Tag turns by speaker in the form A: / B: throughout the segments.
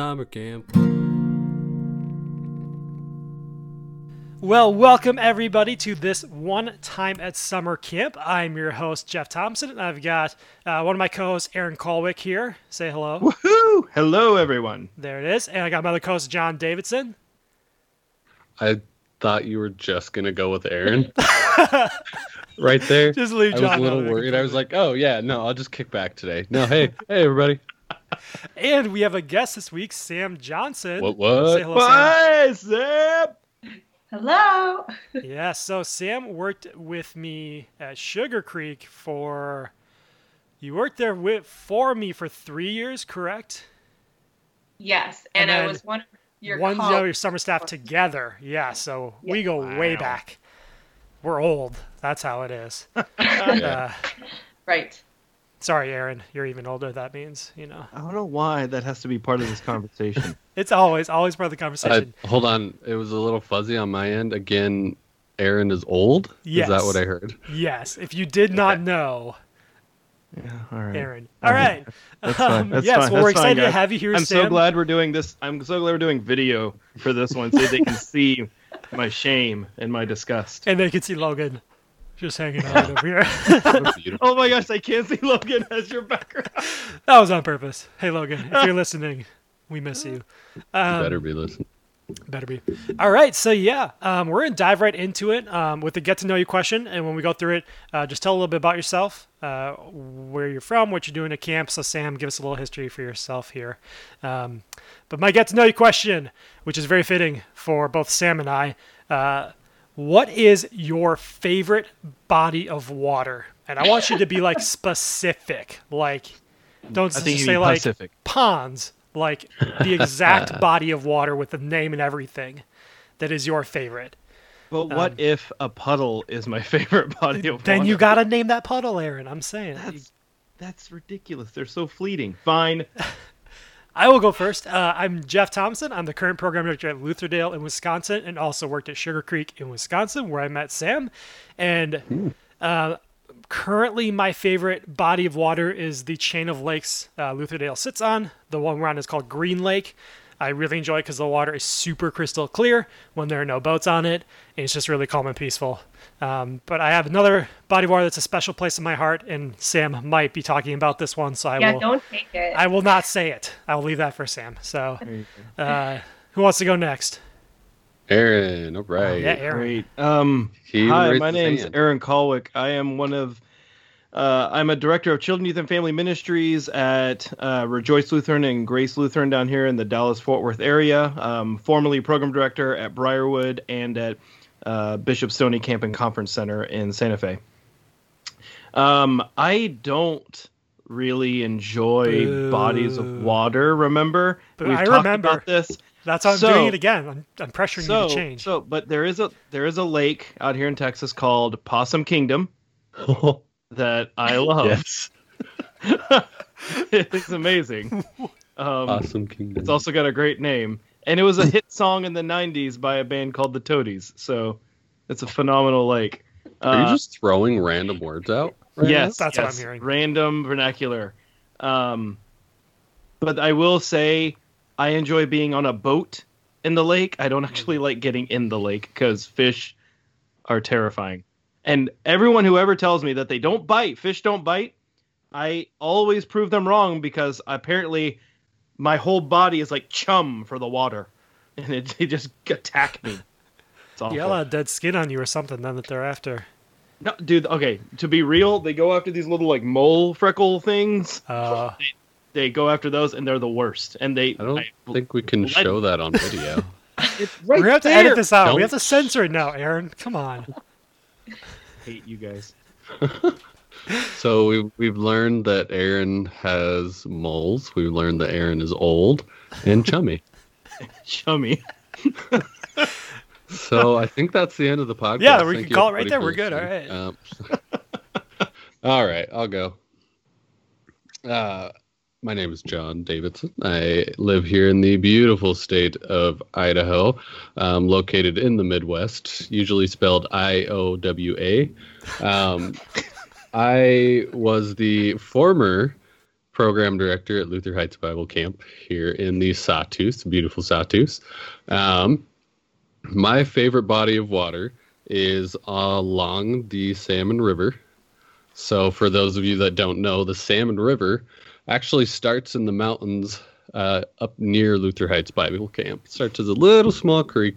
A: summer camp.
B: Well, welcome everybody to this one time at summer camp. I'm your host Jeff Thompson, and I've got uh, one of my co-hosts Aaron Colwick here. Say hello.
C: Woohoo! Hello, everyone.
B: There it is, and I got my other co-host John Davidson.
D: I thought you were just gonna go with Aaron. right there.
B: Just leave
D: I was
B: John.
D: a little worried. I was like, oh yeah, no, I'll just kick back today. No, hey, hey everybody.
B: and we have a guest this week, Sam Johnson.
D: What what?
B: Say hello, Sam.
C: Bye, Zip.
E: Hello.
B: Yeah, so Sam worked with me at Sugar Creek for. You worked there with for me for three years, correct?
E: Yes,
B: And
E: and, I was one of your
B: one
E: colleagues.
B: of your summer staff together. Yeah, so we go way back. We're old. That's how it is.
D: Yeah.
B: Uh,
E: Right.
B: Sorry, Aaron. You're even older. That means you know.
C: I don't know why that has to be part of this conversation.
B: It's always always part of the
D: Uh,
B: conversation.
D: hold on, it was a little fuzzy on my end. Again, Aaron is old.
B: Yes.
D: Is that what I heard?
B: yes. If you did not know,
C: yeah, all right.
B: Aaron. All right.
C: That's fine.
B: Um, yes.
C: fine.
B: Well, we're
C: That's fine,
B: excited to have you here,
C: I'm
B: Sam.
C: so glad we're doing this. I'm so glad we're doing video for this one, so they can see my shame and my disgust.
B: And they can see Logan just hanging out over here.
C: Oh my gosh, I can't see Logan as your background.
B: that was on purpose. Hey, Logan, if you're listening, we miss you. Um,
D: Better be listening.
B: Better be. All right, so yeah, um, we're gonna dive right into it um, with the get to know you question, and when we go through it, uh, just tell a little bit about yourself, uh, where you're from, what you're doing at camp. So Sam, give us a little history for yourself here. Um, but my get to know you question, which is very fitting for both Sam and I, uh, what is your favorite body of water? And I want you to be like specific, like don't
C: I
B: just say like
C: Pacific.
B: ponds, like the exact body of water with the name and everything that is your favorite.
C: But what
B: um,
C: if a puddle is my favorite body of
B: Then
C: water?
B: Then you gotta name that puddle, Aaron. I'm saying.
C: That's that's ridiculous. They're so fleeting. Fine.
B: I will go first. Uh, I'm Jeff Thompson. I'm the current program director at Lutherdale in Wisconsin, and also worked at Sugar Creek in Wisconsin, where I met Sam. And uh, currently, my favorite body of water is the chain of lakes uh, Lutherdale sits on. The one we're on is called Green Lake. I really enjoy it because the water is super crystal clear when there are no boats on it. And it's just really calm and peaceful. Um, but I have another body of water that's a special place in my heart, and Sam might be talking about this one, so I
E: yeah,
B: will.
E: don't take it.
B: I will not say it. I will leave that for Sam. So,
C: There you go.
B: uh, who wants to go next?
D: Aaron, all right.
B: Yeah, Aaron.
C: Great. Um, hi, my
D: his
C: name's. Aaron Colwick. I am one of. Uh, I'm a director of Children, Youth, and Family Ministries at uh, Rejoice Lutheran and Grace Lutheran down here in the Dallas Fort Worth area. Um, formerly program director at Briarwood and at uh, Bishop Stoney Camp and Conference Center in Santa Fe. Um, I don't really enjoy
B: Boo.
C: bodies of water. Remember,
B: Boo.
C: we've
B: I
C: talked
B: remember.
C: about this.
B: That's why I'm
C: So-
B: doing it again. I'm, I'm pressuring
C: so,
B: you to change.
C: So, but there is a there is a lake out here in Texas called Possum Kingdom that I love.
D: yes.
C: it's amazing. Um,
D: Awesome kingdom.
C: It's also got a great name, and it was a hit song in the '90s by a band called the Toadies. So, it's a phenomenal lake.
D: Are you
C: Uh,
D: just throwing random words out? right
C: yes,
B: That's what I'm hearing.
C: Random vernacular. Um, but I will say I enjoy being on a boat in the lake. I don't actually like getting in the lake because fish are terrifying. And everyone who ever tells me that they don't bite, fish don't bite, I always prove them wrong because apparently my whole body is like chum for the water, and it, they just attack me. It's awful.
B: You got a lot of dead skin on you or something then that they're after.
C: No, dude. Okay, to be real, they go after these little like mole freckle things.
B: Uh,
C: They go after those, and they're the worst. And they,
D: I don't think we can
C: Let-
D: show that on video.
C: it's
B: we're
C: right
B: gonna have to
C: there.
B: edit this out. We
D: Don't-
B: have to censor it now, Aaron. Come on.
C: Hate you guys.
D: so we've we've learned that Aaron has moles. We've learned that Aaron is old and chummy.
C: Chummy.
D: So I think that's the end of the podcast.
B: Yeah, we
D: Thank
B: can call it right there. We're good.
D: listening. Um, all right, I'll go. Uh, my name is John Davidson. I live here in the beautiful state of Idaho, um, located in the Midwest, usually spelled I O W A. Um, I was the former program director at Luther Heights Bible Camp here in the Sawtooth, beautiful Sawtooth. Um, my favorite body of water is along the Salmon River. So, for those of you that don't know, the Salmon River actually starts in the mountains uh, up near Luther Heights Bible Camp. It starts as a little small creek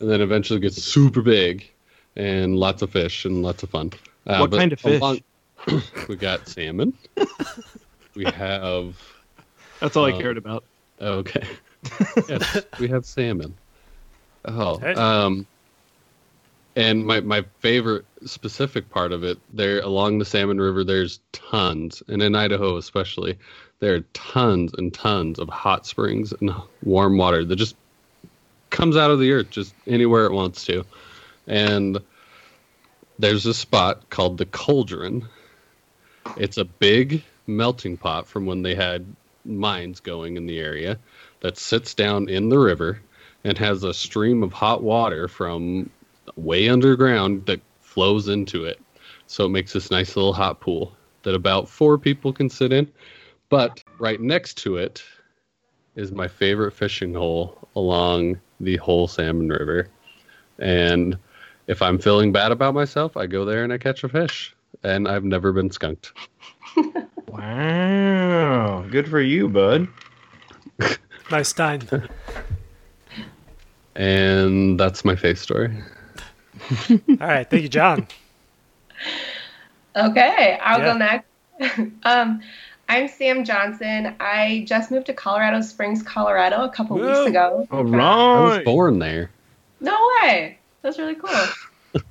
D: and then eventually gets super big and lots of fish and lots of fun. Uh,
C: What kind of fish?
D: along- we got salmon. we have
C: That's all I
D: Um,
C: cared about.
D: okay. yes, we have salmon. Oh,
B: Hey.
D: um, and my my favorite specific part of it there along the Salmon River. There's tons, and in Idaho especially, there are tons and tons of hot springs and warm water that just comes out of the earth just anywhere it wants to, and there's a spot called the Cauldron. It's a big melting pot from when they had mines going in the area that sits down in the river and has a stream of hot water from way underground that flows into it. So it makes this nice little hot pool that about four people can sit in. But right next to it is my favorite fishing hole along the whole Salmon River. And if I'm feeling bad about myself, I go there and I catch a fish. And I've never been skunked.
C: Wow. Good for you, bud.
B: Nice time.
D: And that's my face story.
B: All right, thank you, John.
E: Okay, I'll
B: Yeah.
E: go next. um, I'm Sam Johnson. I just moved to Colorado Springs, Colorado, a couple
B: Woo.
E: weeks ago.
C: All
D: I was born there.
E: No way. That's really cool.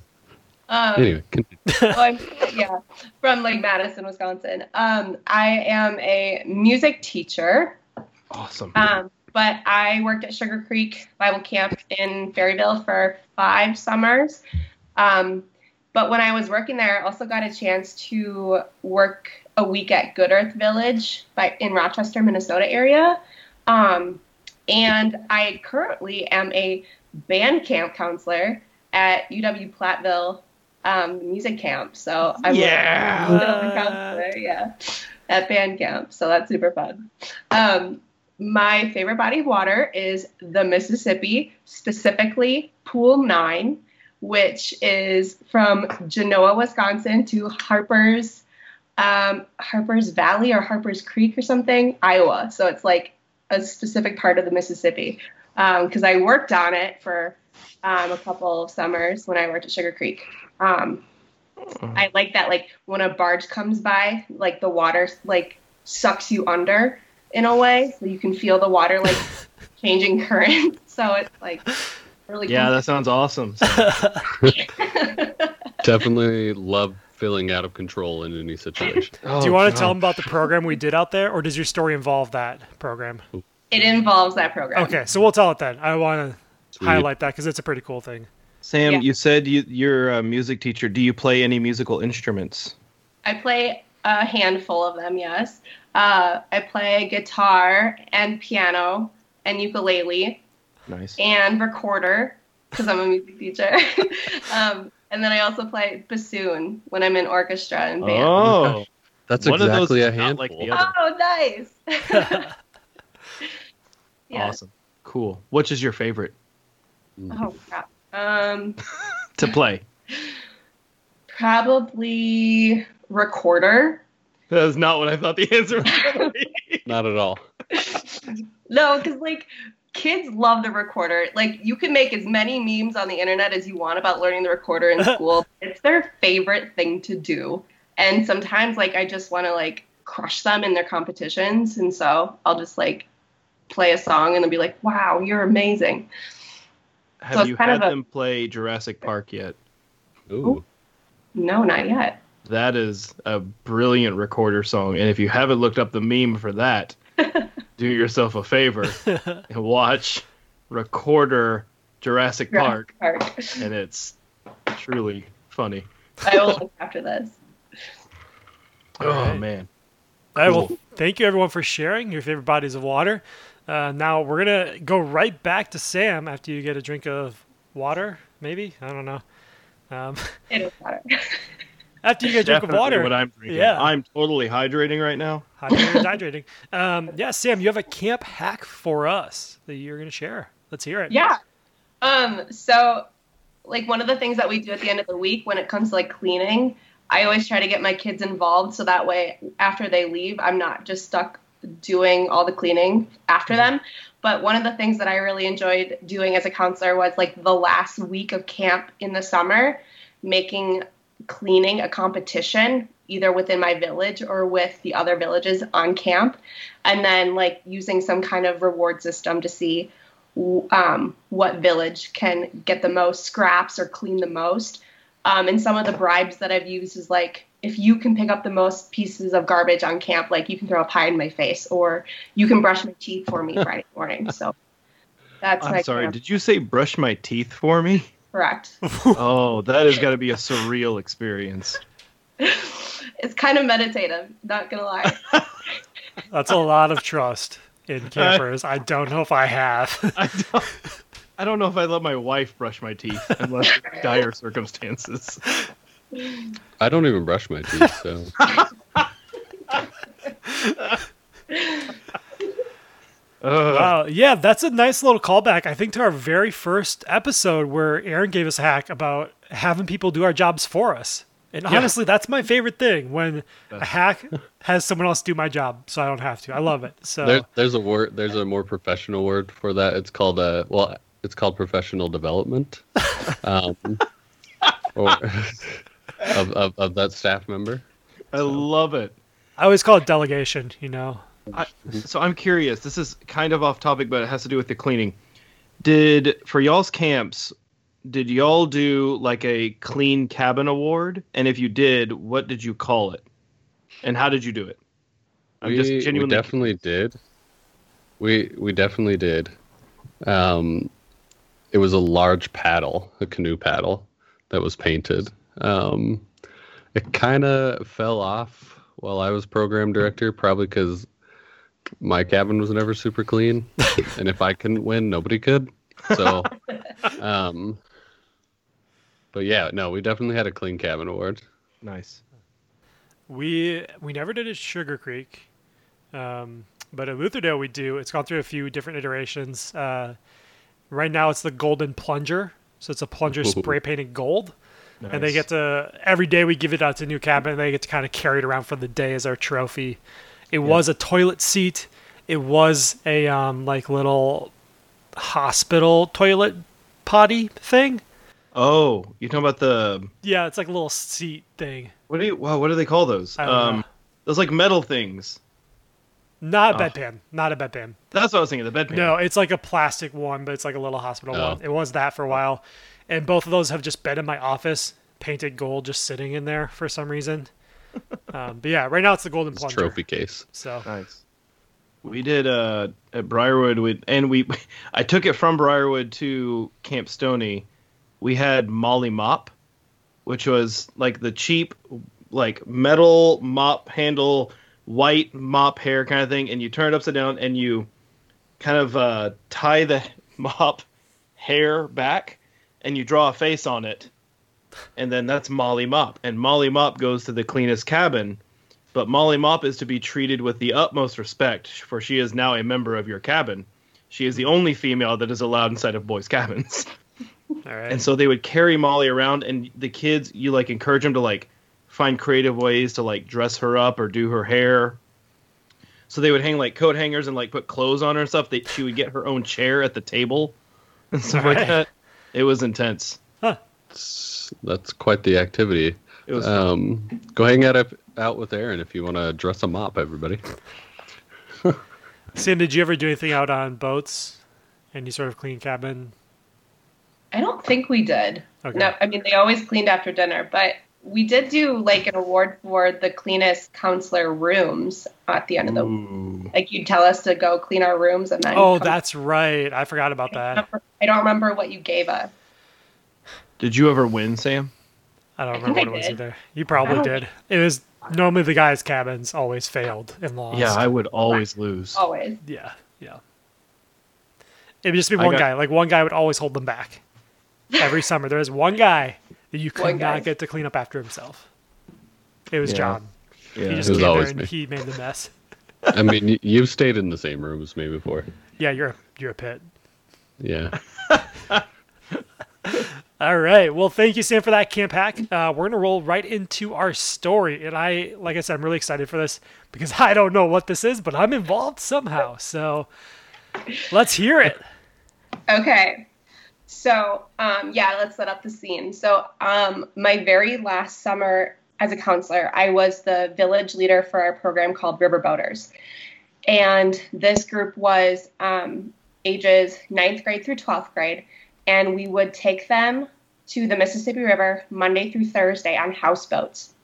E: Um,
D: Anyway, continue.
E: well, I'm, yeah, from like Madison, Wisconsin. Um, I am a music teacher.
C: Awesome.
E: Um, but I worked at Sugar Creek Bible Camp in Ferryville for five summers. Um, but when I was working there, I also got a chance to work a week at Good Earth Village by, in Rochester, Minnesota area. Um, and I currently am a band camp counselor at UW Platteville um, Music Camp. So I'm
C: Yeah.
E: a counselor, yeah, at band camp. So that's super fun. Um, my favorite body of water is the Mississippi, specifically Pool 9, which is from Genoa, Wisconsin to Harper's um, Harper's Valley or Harper's Creek or something, Iowa. So it's like a specific part of the Mississippi. Because I worked on it for um, a couple of summers when I worked at Sugar Creek. Um, I like that, like when a barge comes by, like the water like sucks you under in a way, so you can feel the water like changing current. So it's like really
C: Yeah, that sounds awesome.
D: Definitely love feeling out of control in any situation.
C: Oh,
B: Do you want to tell them about the program we did out there, or does your story involve that program?
E: it involves that program.
B: Okay, so we'll tell it then. I want to highlight that because it's a pretty cool thing.
C: Sam,
E: Yeah.
C: you said you, you're a music teacher. Do you play any musical instruments?
E: I play a handful of them. Yes, uh, I play guitar and piano and ukulele
C: Nice.
E: and recorder because I'm a music teacher. um, and then I also play bassoon when I'm in orchestra and band.
C: Oh,
D: That's
C: One of those
D: exactly a
C: is
D: handful.
C: like the.
E: Oh, nice. yeah.
C: awesome. Cool. Which is your favorite
E: Oh crap. Um,
C: to play?
E: probably recorder.
C: That's not what I thought the answer was going to be.
D: Not at all.
E: No, because like kids love the recorder. Like you can make as many memes on the internet as you want about learning the recorder in school. it's their favorite thing to do. And sometimes like I just want to like crush them in their competitions, and so I'll just like play a song and they'll be like, "Wow, you're amazing."
C: Have
E: it's
C: you
E: kind
C: had
E: of a-
C: them play Jurassic Park yet?
D: Ooh.
E: No, not yet.
C: That is a brilliant recorder song. And if you haven't looked up the meme for that, do yourself a favor and watch Recorder Jurassic Park.
E: Park.
C: And it's truly funny.
E: I will look after this.
C: Oh,
B: Alright.
C: man.
B: All right, well,
C: Cool.
B: thank you everyone for sharing your favorite bodies of water. Uh, now we're gonna go right back to Sam after you get a drink of water, maybe I don't know. Um,
E: It is water.
B: After you get a drink of water.
C: What I'm drinking.
B: Yeah.
C: I'm totally hydrating right now.
B: Hydrating, hydrating. Um, yeah, Sam, you have a camp hack for us that you're going to share. Let's hear it.
E: Yeah. Um, so like one of the things that we do at the end of the week when it comes to like cleaning, I always try to get my kids involved so that way after they leave, I'm not just stuck doing all the cleaning after them. But one of the things that I really enjoyed doing as a counselor was like the last week of camp in the summer, making cleaning a competition either within my village or with the other villages on camp and then like using some kind of reward system to see um, what village can get the most scraps or clean the most. Um, and some of the bribes that I've used is like, if you can pick up the most pieces of garbage on camp, like you can throw a pie in my face, or you can brush my teeth for me Friday morning. So that's
C: I'm
E: my
C: sorry.
E: camp.
C: Did you say brush my teeth for me?
E: Correct.
C: Oh, that has got to be a surreal experience.
E: it's kind of meditative, not gonna lie.
B: That's a lot of trust in campers. I don't know if I have.
C: I don't. I don't know if I let my wife brush my teeth unless dire circumstances.
D: I don't even brush my teeth, so
C: Ugh.
B: Wow. Yeah, that's a nice little callback, I think, to our very first episode where Aaron gave us a hack about having people do our jobs for us. And honestly, that's my favorite thing when a hack has someone else do my job so I don't have to. I love it. So
D: there, there's a word. There's a more professional word for that. It's called uh, well, it's called professional development, um, or of, of of that staff member.
C: I love it.
B: I always call it delegation, you know.
C: I, so I'm curious. This is kind of off topic, but it has to do with the cleaning. Did for y'all's camps? Did y'all do like a clean cabin award? And if you did, what did you call it? And how did you do it? I'm
D: we,
C: just
D: we
C: genuinely
D: definitely did. We we definitely did. Um, it was a large paddle, a canoe paddle, that was painted. Um, it kind of fell off while I was program director, probably because my cabin was never super clean, and if I couldn't win, nobody could. So, um, but yeah, no, we definitely had a clean cabin award.
C: nice.
B: We we never did it at Sugar Creek, um, but at Lutherdale we do. It's gone through a few different iterations. Uh, right now it's the Golden Plunger, so it's a plunger
D: Ooh.
B: spray painted gold, and they get to every day we give it out to new cabin. and They get to kind of carry it around for the day as our trophy. It was a toilet seat. It was a um, like little hospital toilet potty thing.
C: Oh, you talking about the
B: Yeah, it's like a little seat thing.
C: what do you? Wow, what do they call those? Um,
B: know.
C: those like metal things.
B: Not a
C: Oh.
B: bedpan. Not a bedpan.
C: That's what I was thinking. The bedpan.
B: No, it's like a plastic one, but it's like a little hospital
D: Oh.
B: one. It was that for a while, and both of those have just been in my office, painted gold, just sitting in there for some reason. um, but yeah, right now it's the golden
D: It's
B: plunger.
D: trophy case.
B: So
C: Nice. We did uh, at Briarwood, we, and we I took it from Briarwood to Camp Stoney. We had Molly Mop, which was like the cheap, like metal mop handle, white mop hair kind of thing, and you turn it upside down and you kind of uh, tie the mop hair back, and you draw a face on it, and then that's Molly Mop, and Molly Mop goes to the cleanest cabin but Molly Mop is to be treated with the utmost respect, for she is now a member of your cabin. She is the only female that is allowed inside of boys' cabins.
B: all right,
C: And so they would carry Molly around, and the kids, you like encourage them to like find creative ways to like dress her up or do her hair. So they would hang like coat hangers and like put clothes on her and stuff. That she would get her own chair at the table and stuff like
B: Alright.
C: that. It was intense.
D: It's- that's quite the activity.
C: It was
D: Um, go hang out up, out with Aaron if you want to dress them up, everybody.
B: Sam, did you ever do anything out on boats? Any sort of clean cabin?
E: I don't think we did.
B: Okay.
E: No, I mean they always cleaned after dinner, but we did do like an award for the cleanest counselor rooms at the end of the
C: Ooh.
E: like you'd tell us to go clean our rooms and then
B: Oh,
E: come-
B: that's right. I forgot about
E: I don't
B: that.
E: remember- I don't remember what you gave us.
C: Did you ever win, Sam?
B: I don't
E: I
B: remember what
E: think
B: it was
E: did.
B: either. You probably
E: I
B: did. It was normally the guys' cabins always failed and lost.
C: Yeah, I would always lose.
E: Always.
B: Yeah, yeah. It would just be
C: I
B: one
C: got-
B: guy. Like one guy would always hold them back. Every summer, there was one guy that you could
E: guy.
B: not get to clean up after himself. It was
C: Yeah.
B: John.
C: Yeah.
B: He just
D: It was
B: came there
D: always
B: and
D: me.
B: he made the mess.
D: I mean, y- you've stayed in the same room as me before.
B: Yeah, you're a, you're a pit.
D: Yeah.
B: All right. Well, thank you, Sam, for that camp hack. Uh, we're gonna roll right into our story, and I, like I said, I'm really excited for this because I don't know what this is, but I'm involved somehow. So let's hear it.
E: Okay. So, um, yeah, let's set up the scene. So, um, my very last summer as a counselor, I was the village leader for our program called Riverboaters. And this group was um, ages ninth grade through 12th grade. And we would take them to the Mississippi River Monday through Thursday on houseboats.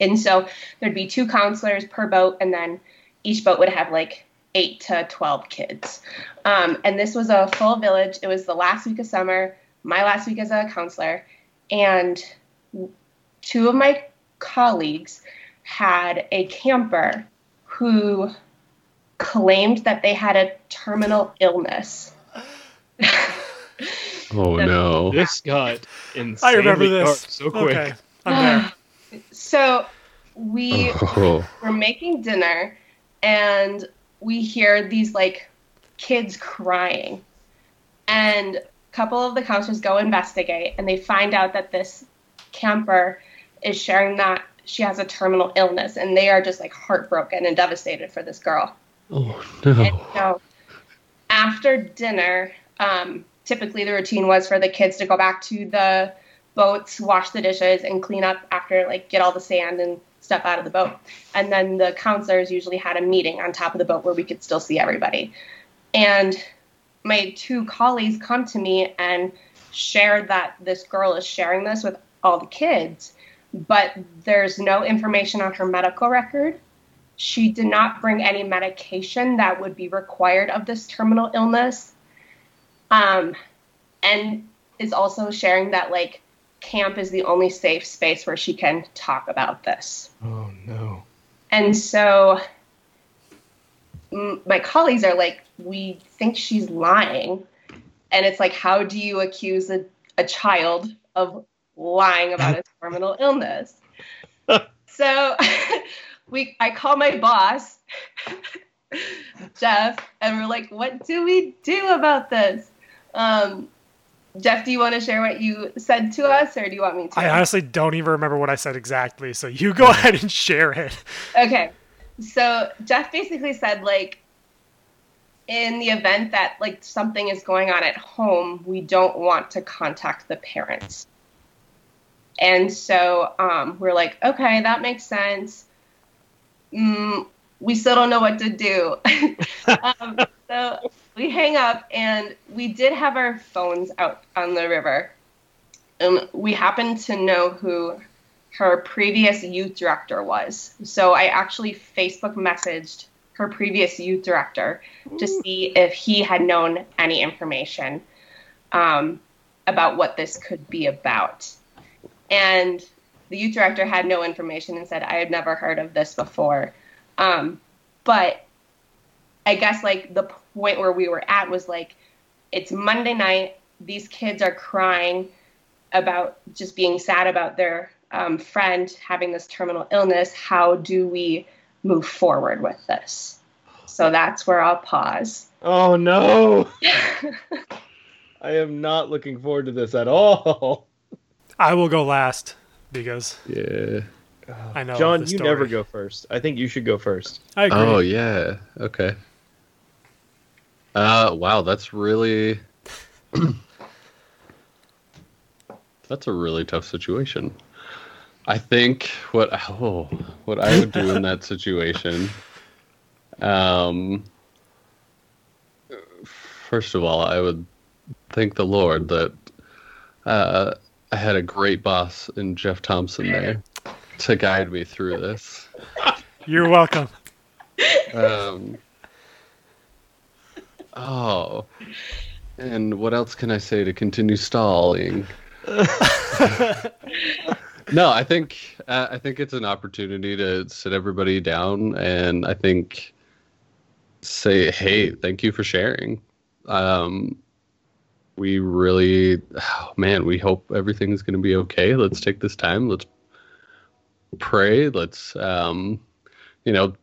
E: And so there'd be two counselors per boat, and then each boat would have like eight to 12 kids. Um, and this was a full village. It was the last week of summer, my last week as a counselor. And two of my colleagues had a camper who claimed that they had a terminal illness.
D: Oh no.
C: This got insanely
B: I remember
C: dark
B: this.
C: so quick.
B: Okay, I'm there.
E: So we
D: Oh.
E: we're making dinner and we hear these like kids crying and a couple of the counselors go investigate and they find out that this camper is sharing that she has a terminal illness and they are just like heartbroken and devastated for this girl
D: Oh
E: and
D: no.
E: so after dinner, um, typically the routine was for the kids to go back to the boats, wash the dishes, and clean up after, like, get all the sand and stuff out of the boat. And then the counselors usually had a meeting on top of the boat where we could still see everybody. And my two colleagues come to me and share that this girl is sharing this with all the kids, but there's no information on her medical record she did not bring any medication that would be required of this terminal illness. Um, and is also sharing that like camp is the only safe space where she can talk about this.
C: Oh no.
E: And so m- my colleagues are like, we think she's lying. And it's like, how do you accuse a, a child of lying about a terminal illness? so we I call my boss, Jeff, and we're like, what do we do about this? Um, Jeff, do you want to share what you said to us, or do you want me to?
B: I honestly don't even remember what I said exactly, so you go ahead and share it.
E: Okay. So Jeff basically said like in the event that like something is going on at home, we don't want to contact the parents. And so um, we're like, okay, that makes sense. Mm, we still don't know what to do. um, so we hang up, and we did have our phones out on the river. And we happened to know who her previous youth director was. So I actually Facebook messaged her previous youth director to see if he had known any information um, about what this could be about. And the youth director had no information and said, I had never heard of this before. Um, but I guess like the point where we were at was like, it's Monday night. These kids are crying about just being sad about their um, friend having this terminal illness. How do we move forward with this? So that's where I'll pause.
C: Oh no. I am not looking forward to this at all.
B: I will go last because
D: Yeah.
B: I know.
C: John, you
B: story.
C: never go first. I think you should go first.
B: I agree.
D: Oh yeah. Okay. Uh wow, that's really That's a really tough situation. I think what oh, what I would do in that situation um first of all, I would thank the Lord that uh I had a great boss in Jeff Thompson there to guide me through this.
B: You're welcome.
D: Um, oh, and what else can I say to continue stalling? no, I think uh, I think it's an opportunity to sit everybody down, and I think say, "Hey, thank you for sharing." Um, we really, oh, man, we hope everything's going to be okay. Let's take this time. Let's pray. Let's, um, you know,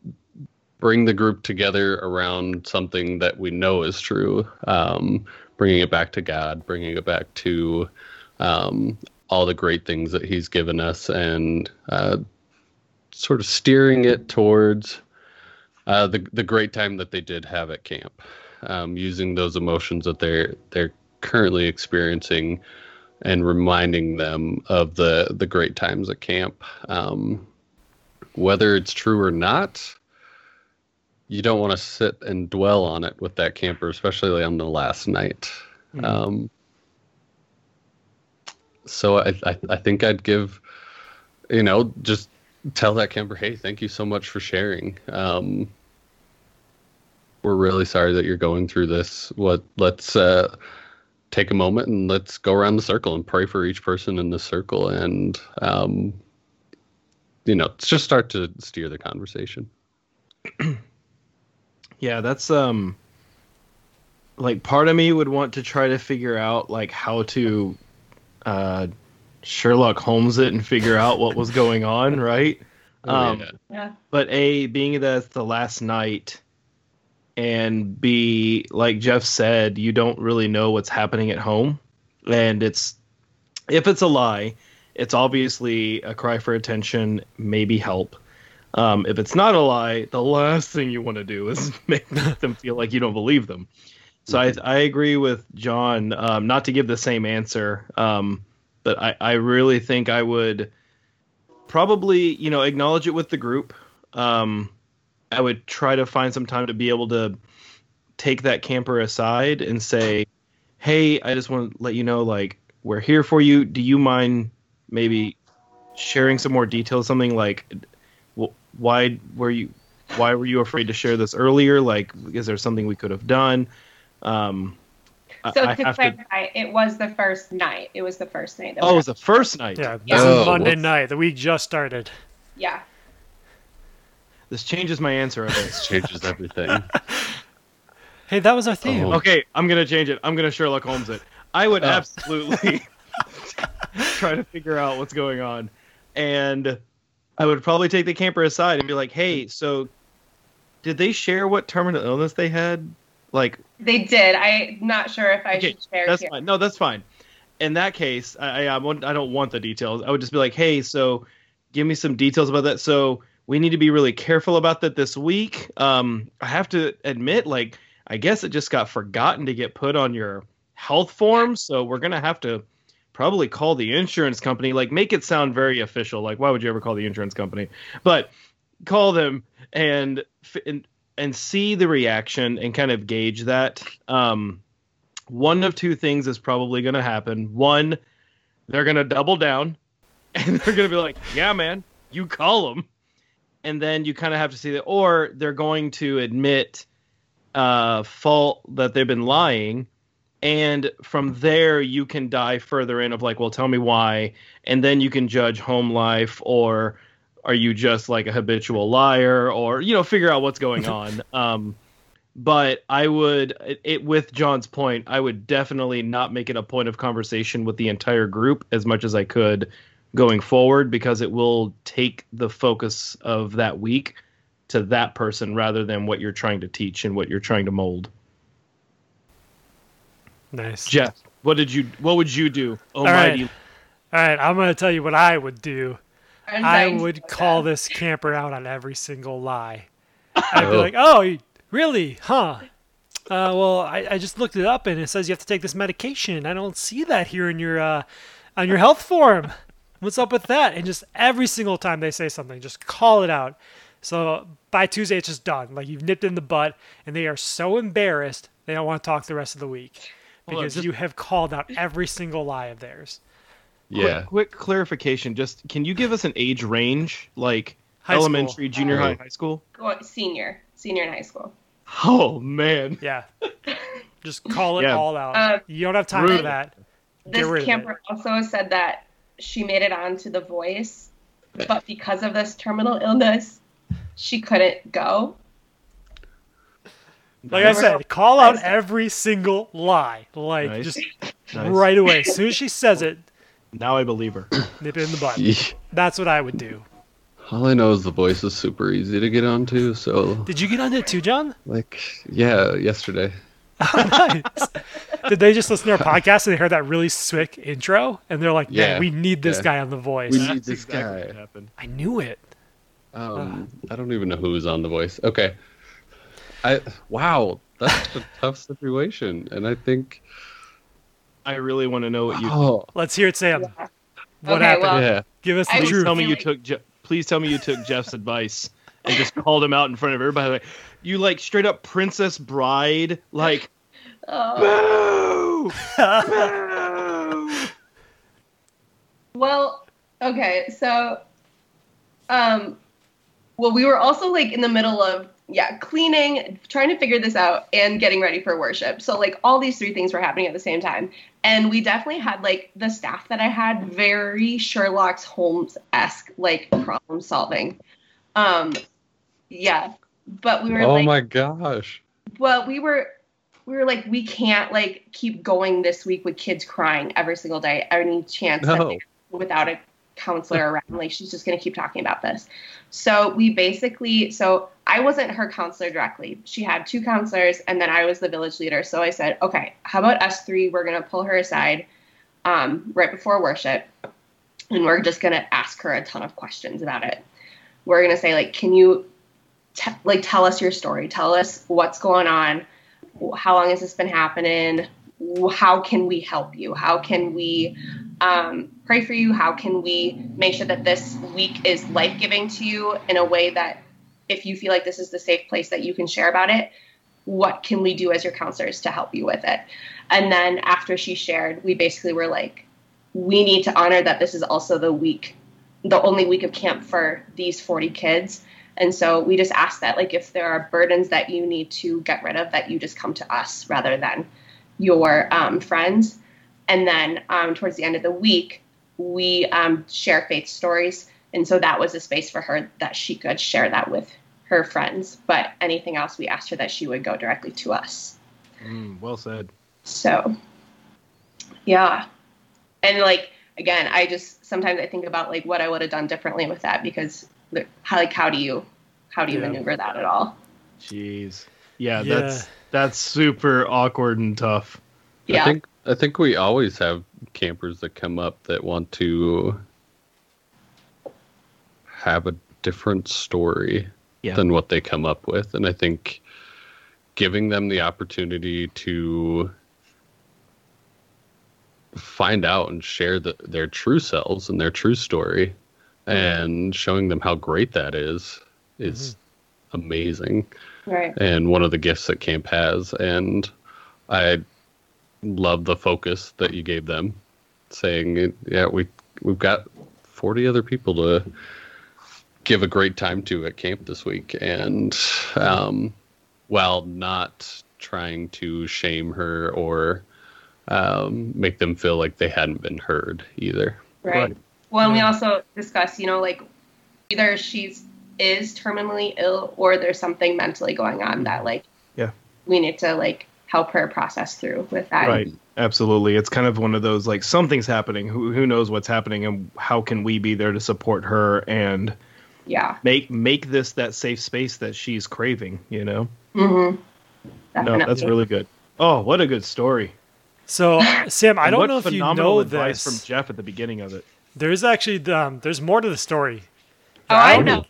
D: bring the group together around something that we know is true. Um, bringing it back to God, bringing it back to um, all the great things that He's given us, and uh, sort of steering it towards uh, the the great time that they did have at camp, um, using those emotions that they're they're currently experiencing, and reminding them of the the great times at camp. Um, whether it's true or not, you don't want to sit and dwell on it with that camper, especially on the last night.
C: Mhm.
D: Um, so I, I I think I'd give, you know, just tell that camper, hey, thank you so much for sharing. Um, we're really sorry that you're going through this. What let's uh, take a moment and let's go around the circle and pray for each person in the circle, and um, you know, just start to steer the conversation.
C: Yeah, that's um like part of me would want to try to figure out like how to uh Sherlock Holmes it and figure out what was going on, right? Um,
D: yeah.
E: Yeah.
C: But A, being that it's the last night, and B, like Jeff said, you don't really know what's happening at home. And it's, if it's a lie, it's obviously a cry for attention, maybe help. Um, if it's not a lie, the last thing you want to do is make them feel like you don't believe them. So I, I agree with John, um, not to give the same answer, um, but I, I really think I would probably you know acknowledge it with the group um i would try to find some time to be able to take that camper aside and say hey i just want to let you know like we're here for you do you mind maybe sharing some more details something like why were you why were you afraid to share this earlier like is there something we could have done um
E: So
C: I
E: to
C: have to
E: it was the first night. It was the first night. That
C: oh it was the first night
B: Yeah,
E: Yeah.
D: Oh,
B: Monday
D: whoops.
B: night. The week just started.
E: yeah.
C: this changes my answer a bit
D: This changes everything.
B: Hey, that was our theme.
D: Oh.
C: Okay, I'm gonna change it. I'm gonna Sherlock Holmes it. I would
D: Oh.
C: absolutely try to figure out what's going on, and I would probably take the camper aside and be like, "Hey, so did they share what terminal illness they had? Like,
E: They did. I'm not sure if I
C: Okay,
E: should share
C: that's
E: here.
C: fine. No, that's fine. In that case, I, I, I won't- I don't want the details. I would just be like, hey, so give me some details about that. So we need to be really careful about that this week. Um, I have to admit, like, I guess it just got forgotten to get put on your health form. So we're gonna have to probably call the insurance company. Like, make it sound very official. Like, why would you ever call the insurance company? But call them and and, and see the reaction and kind of gauge that. Um, one of two things is probably going to happen. One, they're going to double down and they're going to be like, yeah, man, you call them. And then you kind of have to see that, or they're going to admit uh, fault that they've been lying. And from there, you can dive further in of like, well, tell me why. And then you can judge home life or are you just like a habitual liar or, you know, figure out what's going on. Um, but I would it, it with John's point, I would definitely not make it a point of conversation with the entire group as much as I could going forward because it will take the focus of that week to that person rather than what you're trying to teach and what you're trying to mold.
B: Nice.
C: Jeff, what did you what would you do? Oh
B: All
C: my
B: right. All right, I'm going to tell you what I would do.
E: I'm
B: I
E: dying to
B: would call
E: that.
B: this camper out on every single lie. I'd be
D: Oh.
B: like, "Oh, really? Huh? Uh, well, I, I just looked it up and it says you have to take this medication. I don't see that here in your uh, on your health form. What's up with that?" And just every single time they say something, just call it out. So by Tuesday, it's just done. Like you've nipped in the butt, and they are so embarrassed they don't want to talk the rest of the week
C: Hold on,
B: because
C: just-
B: you have called out every single lie of theirs.
D: Yeah.
C: Quick, quick clarification. Just can you give us an age range, like
B: High school.
C: elementary, junior high, high school?
E: Go- senior, senior in high school.
C: Oh man.
B: Yeah. Just call it
C: Yeah.
B: all out.
E: Uh,
B: you don't have time for that. Get
E: This camper also said that she made it onto The Voice, but because of this terminal illness, she couldn't go.
B: Like I said, call out every single lie. Like
C: Nice.
B: just
C: Nice.
B: right away. As soon as she says it,
C: Now I believe her.
B: nip it in the butt.
D: Yeesh.
B: That's what I would do.
D: All I know is the voice is super easy to get onto. So,
B: Did you get on it too, John?
D: like, yeah, yesterday.
B: Oh, nice. Did they just listen to our podcast and they heard that really slick intro and they're like, "Man,
D: Yeah,
B: we need this
D: yeah.
B: guy on the voice."
D: We need this
C: exactly
D: guy.
C: what happened.
B: I knew it.
D: Um, I don't even know who was on the voice. Okay. I wow, that's a tough situation, and I think
C: I really want to know what you.
D: oh
B: Let's hear it, Sam.
E: Yeah.
B: What
E: Okay,
B: happened?
E: well-
D: yeah,
B: Give us the
C: Please
B: truth.
C: tell me you took. Je- please tell me you took Jeff's advice and just called him out in front of everybody. Like, you like straight up Princess Bride, like
E: Oh.
C: boo, boo.
E: Well, okay, so um well we were also like in the middle of yeah, cleaning, trying to figure this out and getting ready for worship. So like all these three things were happening at the same time. And we definitely had like the staff that I had very Sherlock Holmes-esque like problem solving. Um yeah, but we were
D: oh
E: like
D: my gosh,
E: well we were we were like we can't like keep going this week with kids crying every single day any chance
D: no,
E: without a counselor around like she's just going to keep talking about this so we basically so i wasn't her counselor directly. She had two counselors and then i was the village leader. So i said okay how about us three? We're going to pull her aside um, right before worship and we're just going to ask her a ton of questions about it. We're going to say like can you t- like tell us your story. Tell us what's going on. How long has this been happening? How can we help you? How can we um, pray for you? How can we make sure that this week is life-giving to you in a way that if you feel like this is the safe place that you can share about it what can we do as your counselors to help you with it? And then after she shared we basically were like we need to honor that this is also the week the only week of camp for these 40 kids. And so we just ask that like if there are burdens that you need to get rid of that you just come to us rather than your um, friends. And then um, towards the end of the week we um, share faith stories and so that was a space for her that she could share that with her friends but anything else we asked her that she would go directly to us
C: Mm, well said.
E: so yeah and like again i just sometimes i think about like what i would have done differently with that because like, how like how do you how do you
B: Yeah.
E: maneuver that at all
C: Jeez. Yeah,
B: Yeah.
C: that's that's super awkward and tough.
E: yeah
D: I think I think we always have campers that come up that want to have a different story
C: Yeah.
D: than what they come up with, and I think giving them the opportunity to find out and share the, their true selves and their true story and showing them how great that is is mm-hmm. amazing.
E: Right.
D: And one of the gifts that camp has. And i love the focus that you gave them saying yeah we we've got 40 other people to give a great time to at camp this week and um while not trying to shame her or um, make them feel like they hadn't been heard either
E: right,
C: Right.
E: well and we also discussed you know like either she's is terminally ill or there's something mentally going on that like
C: Yeah.
E: we need to like help her process through with that
C: Right. Absolutely. It's kind of one of those like something's happening. Who who knows what's happening and how can we be there to support her and
E: yeah
C: make make this that safe space that she's craving, you know?
E: mm-hmm.
C: No, that's really good. Oh, what a good story.
B: So, Sam, I don't know if you know
C: advice
B: this.
C: from Jeff at the beginning of it.
B: There's actually um, there's more to the story.
E: oh i know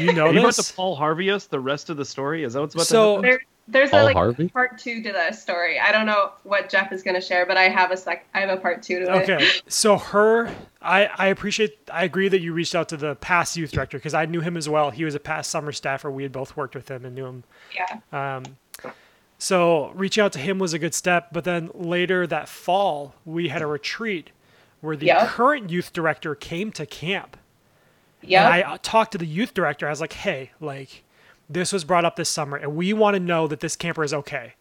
B: You know
C: Are you about
B: this?
C: to Paul Harvey us the rest of the story? Is that what's about
B: So-
C: to happen?
E: There, there's a like
D: Harvey?
E: part two to the story. I don't know what Jeff is going to share, but I have a sec. I have a part two to it.
B: Okay, so her, I I appreciate, I agree that you reached out to the past youth director because I knew him as well. He was a past summer staffer. We had both worked with him and knew him.
E: Yeah.
B: Um, so reaching out to him was a good step. But then later that fall, we had a retreat where the
E: Yep.
B: current youth director came to camp.
E: Yeah.
B: And I talked to the youth director. I was like, hey, like, this was brought up this summer, and we want to know that this camper is okay.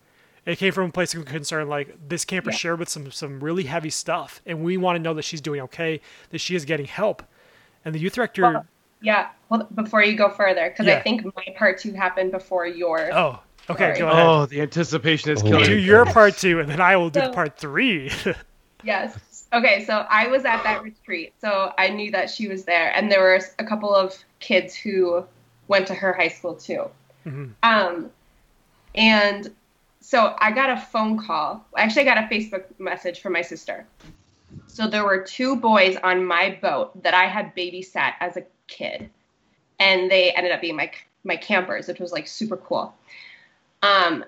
B: It came from a place of concern, like this camper
E: Yeah.
B: shared with some some really heavy stuff, and we want to know that she's doing okay, that she is getting help. And the youth director,
E: Well, yeah. Well, before you go further, because
B: Yeah.
E: I think my part two happened before yours.
B: oh, okay,
E: Sorry.
B: go ahead.
C: Oh, the anticipation is
D: Oh.
C: killing
B: do your part two, and then I will do
E: So-
B: part three.
E: Yes. Okay, so I was at that retreat, so I knew that she was there, and there were a couple of kids who went to her high school too.
B: Mhm.
E: Um, and so I got a phone call. Actually, I got a Facebook message from my sister. So there were two boys on my boat that I had babysat as a kid, and they ended up being my my campers, which was like super cool. Um,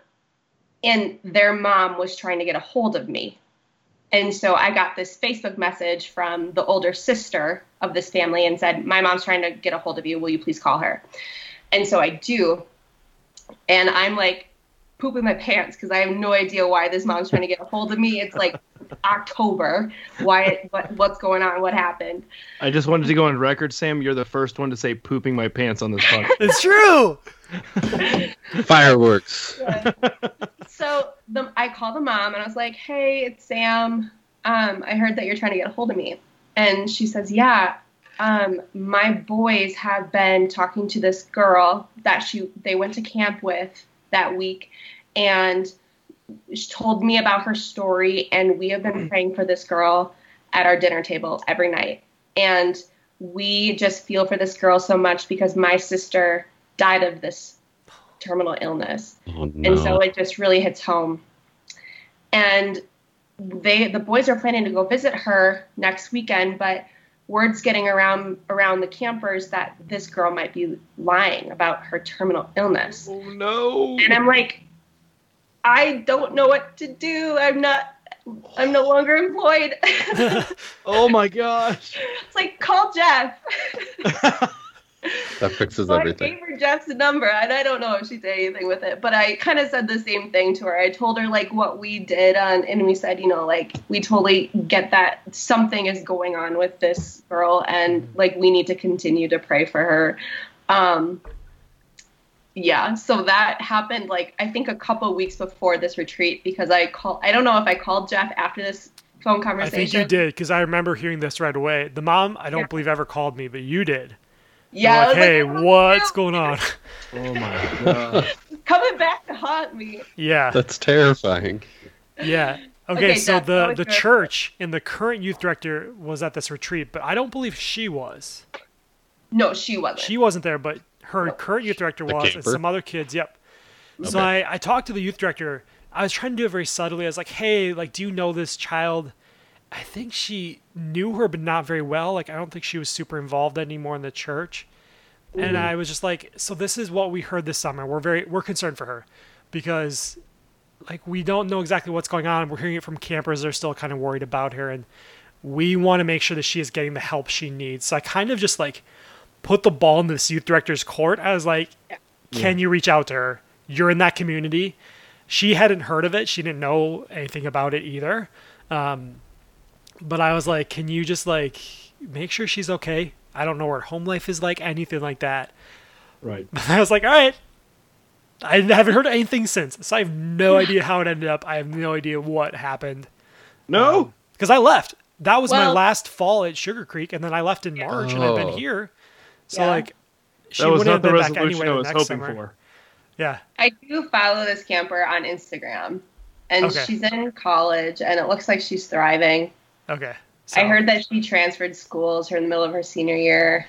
E: and their mom was trying to get a hold of me. And so I got this Facebook message from the older sister of this family and said, My mom's trying to get a hold of you. Will you please call her? And so I do. And I'm like pooping my pants because I have no idea why this mom's trying to get a hold of me. It's like October. Why? What, what's going on? What happened?
C: I just wanted to go on record, Sam. You're the first one to say pooping my pants on this podcast.
B: It's true.
D: Fireworks.
E: so the, I called the mom and I was like, "Hey, it's Sam. Um, I heard that you're trying to get a hold of me." And she says, "Yeah, um, my boys have been talking to this girl that she they went to camp with that week, and she told me about her story. And we have been praying for this girl at our dinner table every night. And we just feel for this girl so much because my sister died of this terminal illness."
D: Oh
E: and so it just really hits home and they the boys are planning to go visit her next weekend but word's getting around around the campers that this girl might be lying about her terminal illness
C: oh no!
E: and i'm like i don't know what to do i'm not i'm no longer employed
C: Oh my gosh!
E: it's like call jeff
D: that fixes
E: So I
D: everything.
E: gave her Jeff's number, and I don't know if she did anything with it. But I kind of said the same thing to her. I told her like what we did, on, and we said, you know, like we totally get that something is going on with this girl, and like we need to continue to pray for her. Um, yeah, so that happened like I think a couple weeks before this retreat because I call. I don't know if I called Jeff after this phone conversation.
B: I
E: conversation.
B: think you did because I remember hearing this right away. The mom, I don't
E: Yeah.
B: believe ever called me, but you did. You're
E: Yeah, I
B: like,
E: was like,
B: hey,
E: "What do I
B: what's
E: do?"
B: going on?
C: Oh my god.
E: Coming back to haunt me.
B: yeah,
D: That's terrifying.
B: yeah. Okay,
E: Okay,
B: so the the
E: was
B: church and the current youth director was at this retreat, but I don't believe she was.
E: No, she wasn't.
B: She wasn't there, but her
E: Nope.
B: current youth director
D: The
B: was, and some other kids. Yep. So I, I talked to the youth director. I was trying to do it very subtly. I was like, "Hey, like, do you know this child?" I think she knew her, but not very well. Like, I don't think she was super involved anymore in the church. And I was just like, "So this is what we heard this summer. We're very we're concerned for her because, like, we don't know exactly what's going on. We're hearing it from campers. They're still kind of worried about her, and we want to make sure that she is getting the help she needs." So I kind of just like put the ball in this youth director's court. I was like, can you reach out to her? You're in that community. She hadn't heard of it. She didn't know anything about it either. Um, but I was like, can you just like make sure she's okay? I don't know what her home life is like, anything like that.
C: Right.
B: I was like, all right. I haven't heard anything since, so I have no idea how it ended up. I have no idea what happened
C: No.
B: Um, because I left. That was my last fall at Sugar Creek, and then I left in March, and I've been
D: Oh.
B: here. So
E: Yeah.
B: like, she
C: that was
B: wouldn't
C: not
B: have been back anyway
C: I was
B: next
C: hoping
B: summer.
C: for.
B: Yeah.
E: I do follow this camper on Instagram, and
B: Okay.
E: she's in college, and it looks like she's thriving.
B: Okay.
E: I heard that she transferred schools her in the middle of her senior year,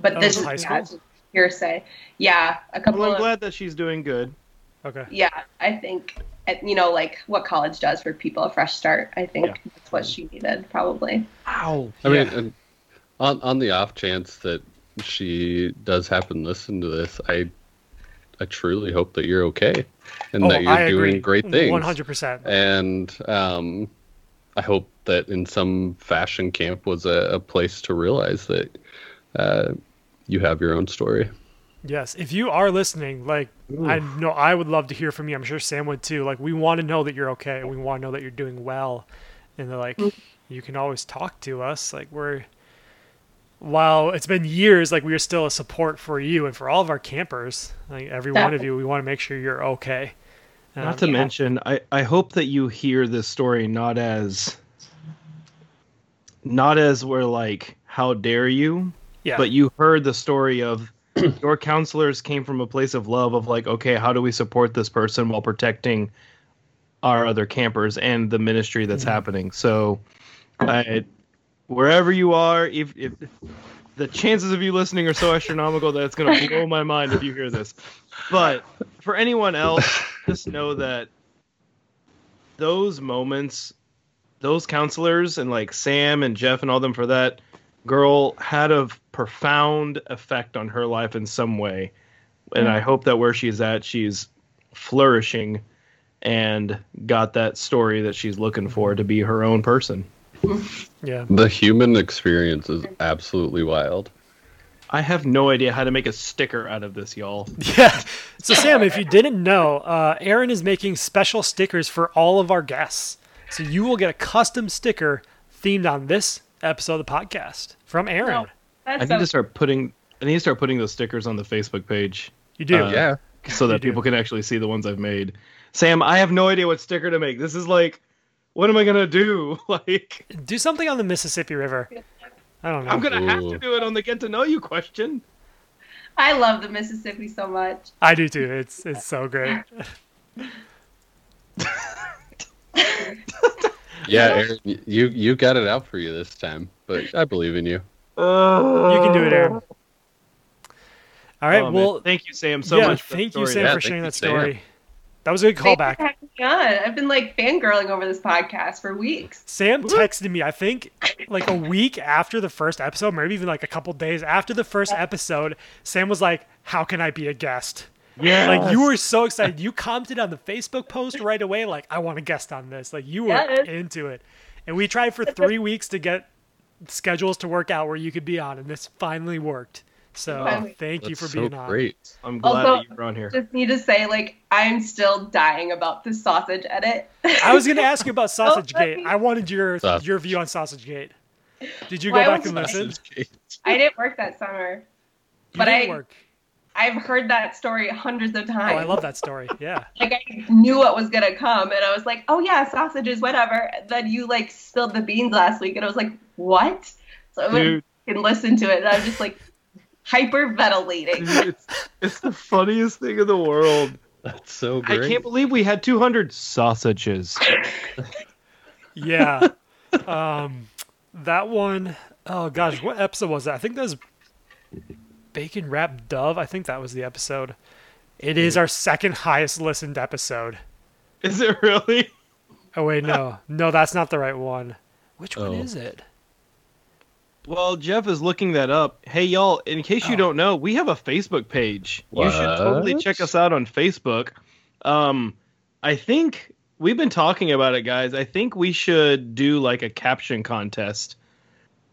E: but
B: Oh,
E: this is
B: high
E: yeah,
B: school?
E: it's hearsay. Yeah, a couple
C: Well, I'm
E: of
C: glad that she's doing good.
B: Okay.
E: yeah. I think uh, you know like what college does for people a fresh start. I think
C: Yeah.
E: that's what she needed probably.
C: Wow.
D: I mean,
B: Yeah.
D: and on on the off chance that she does happen to listen to this, I I truly hope that you're okay and
B: Oh,
D: that you're
B: I
D: doing
B: agree.
D: great things.
B: One hundred percent.
D: And um, I hope that in some fashion, camp was a, a place to realize that uh, you have your own story.
B: Yes. If you are listening, like I know I would love to hear from you. I'm sure Sam would too. Like we want to know that you're okay. We want to know that you're doing well. And they're like, you can always talk to us. Like we're while it's been years, like we are still a support for you and for all of our campers. Like every one of you, we want to make sure you're okay. Um,
C: Not to
E: Yeah.
C: mention, I, I hope that you hear this story not as not as we're like, how dare you?
B: yeah.
C: But you heard the story of your counselors came from a place of love of like, okay, how do we support this person while protecting our other campers and the ministry that's
B: Mhm.
C: happening? So I, wherever you are, if, if the chances of you listening are so astronomical that it's going to blow my mind if you hear this. But for anyone else, just know that those moments, those counselors and like Sam and Jeff and all them for that girl had a profound effect on her life in some way. And I mm. hope that where she's at, she's flourishing and got that story that she's looking for to be her own person.
B: Yeah.
D: The human experience is absolutely wild.
C: I have no idea how to make a sticker out of this, y'all.
B: Yeah. So, Sam, if you didn't know, uh, Aaron is making special stickers for all of our guests. So, you will get a custom sticker themed on this episode of the podcast from Aaron.
E: No,
C: I
E: that's
C: need to start putting I need to start putting those stickers on the Facebook page
B: You do.
C: Uh,
D: Yeah.
C: so that people can actually see the ones I've made. Sam, I have no idea what sticker to make. This is like what am I gonna do? Like
B: Do something on the Mississippi River. I don't know.
C: I'm gonna have to do it on the get to know you question.
E: I love the Mississippi so much.
B: I do too. It's it's so great.
D: Yeah, Aaron, you you got it out for you this time, but I believe in you.
B: You can do it, Aaron. All right.
C: Oh, man.
B: well,
C: thank you, Sam, so
B: yeah.
C: much. for
B: Thank you. Sam,
D: Yeah,
B: for sharing
D: you,
B: that
D: Sam.
B: story. That was a good
E: Thanks
B: callback.
E: For having me on. I've been like fangirling over this podcast for weeks.
B: Sam texted me, I think, like a week after the first episode, maybe even like a couple days after the first episode. Sam was like, "How can I be a guest?"
C: Yeah,
B: Like you were so excited. You commented on the Facebook post right away, like, "I want to guest on this." Like you were
E: Yes.
B: into it, and we tried for three weeks to get schedules to work out where you could be on, and this finally worked. So
E: Finally.
B: thank you for
D: so
B: being on.
D: great.
C: I'm glad
E: Also-
C: that you're on here.
E: Just need to say, like, I'm still dying about the sausage edit.
B: I was gonna ask you about Sausage
E: let
B: Gate.
E: me-
B: I wanted your
D: Sausage.
B: your view on Sausage Gate. Did you
E: Why
B: go back
E: was
B: and listen?
E: I didn't work that summer.
B: You
E: But
B: didn't
E: I-
B: work.
E: I've heard that story hundreds of
B: Oh,
E: times.
B: I love that story. Yeah.
E: Like I knew what was gonna come, and I was like, "Oh yeah, sausages, whatever." And then you like spilled the beans last week, and I was like, "What?" So I went
C: Dude,
E: and listened to it, and I was just like hyperventilating.
C: it's, it's the funniest thing in the world.
D: That's so great.
C: I can't believe we had 200 sausages.
B: Yeah. um, that one oh gosh, what episode was that? I think that was Bacon Wrapped Dove. I think that was the episode. It is our second highest listened episode.
C: Is it really?
B: Oh wait, no, no, that's not the right one. Which one
D: Oh.
B: is it?
C: Well, Jeff is looking that up. Hey, y'all, in case you
B: Oh.
C: don't know, we have a Facebook page. You should totally check us out on Facebook. Um, I think we've been talking about it, guys. I think we should do like a caption contest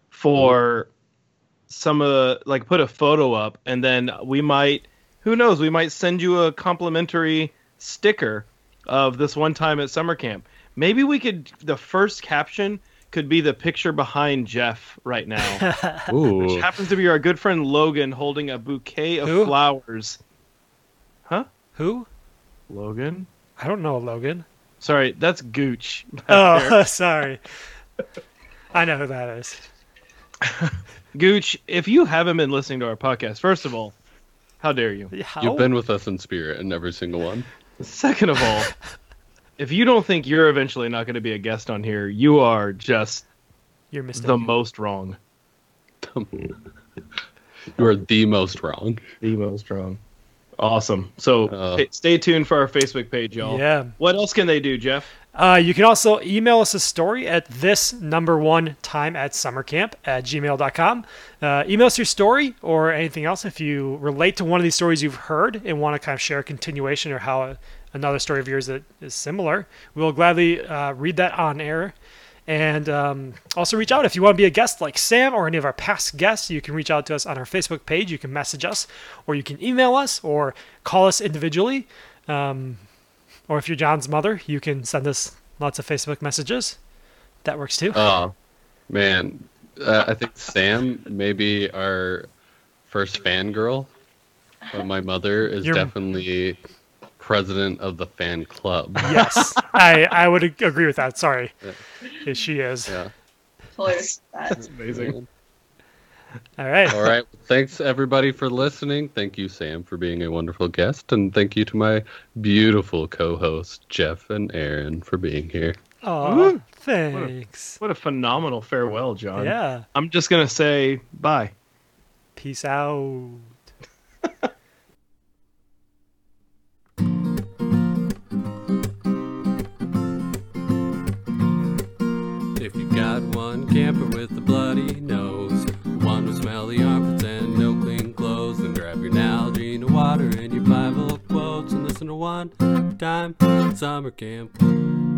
C: for some of the, like, put a photo up, and then we might, who knows, we might send you a complimentary sticker of this one time at summer camp. Maybe we could, the first caption could be the picture behind Jeff right now which happens to be our good friend Logan holding a bouquet of
B: Who?
C: flowers. Huh?
B: Who?
C: Logan?
B: I don't know, Logan.
C: Sorry, that's Gooch. Oh, back there.
B: Oh, sorry. I know who that is.
C: Gooch, if you haven't been listening to our podcast, first of all, how dare you?
B: How?
D: You've been with us in spirit in every single one.
C: Second of all, if you don't think you're eventually not going to be a guest on here, you are just
B: You're mistaken.
C: the most wrong.
D: you are the most wrong.
C: The most wrong. Awesome. So
D: Uh.
C: hey, stay tuned for our Facebook page, y'all.
B: Yeah.
C: What else can they do, Jeff?
B: Uh, you can also email us a story at this number one time at summercamp at gmail.com. Uh, email us your story or anything else if you relate to one of these stories you've heard and want to kind of share a continuation or how another story of yours that is similar. We'll gladly uh, read that on air. And um, also reach out if you want to be a guest like Sam or any of our past guests. You can reach out to us on our Facebook page. You can message us, or you can email us, or call us individually. Um, or if you're John's mother, you can send us lots of Facebook messages. That works too.
D: Oh, man. Uh, I think Sam may be our first fangirl. But my mother is
B: You're-
D: definitely president of the fan club.
B: yes, I, I would agree with that. Sorry. Yes, She is.
D: Yeah.
E: Totally respect.
C: Amazing.
B: All right.
D: All right. Thanks everybody for listening. Thank you, Sam, for being a wonderful guest, and thank you to my beautiful co-host Jeff and Aaron for being here.
B: Oh,
D: Thanks.
C: What a phenomenal farewell, John.
D: Yeah.
C: I'm just gonna say bye.
D: Peace out.
F: one time summer camp.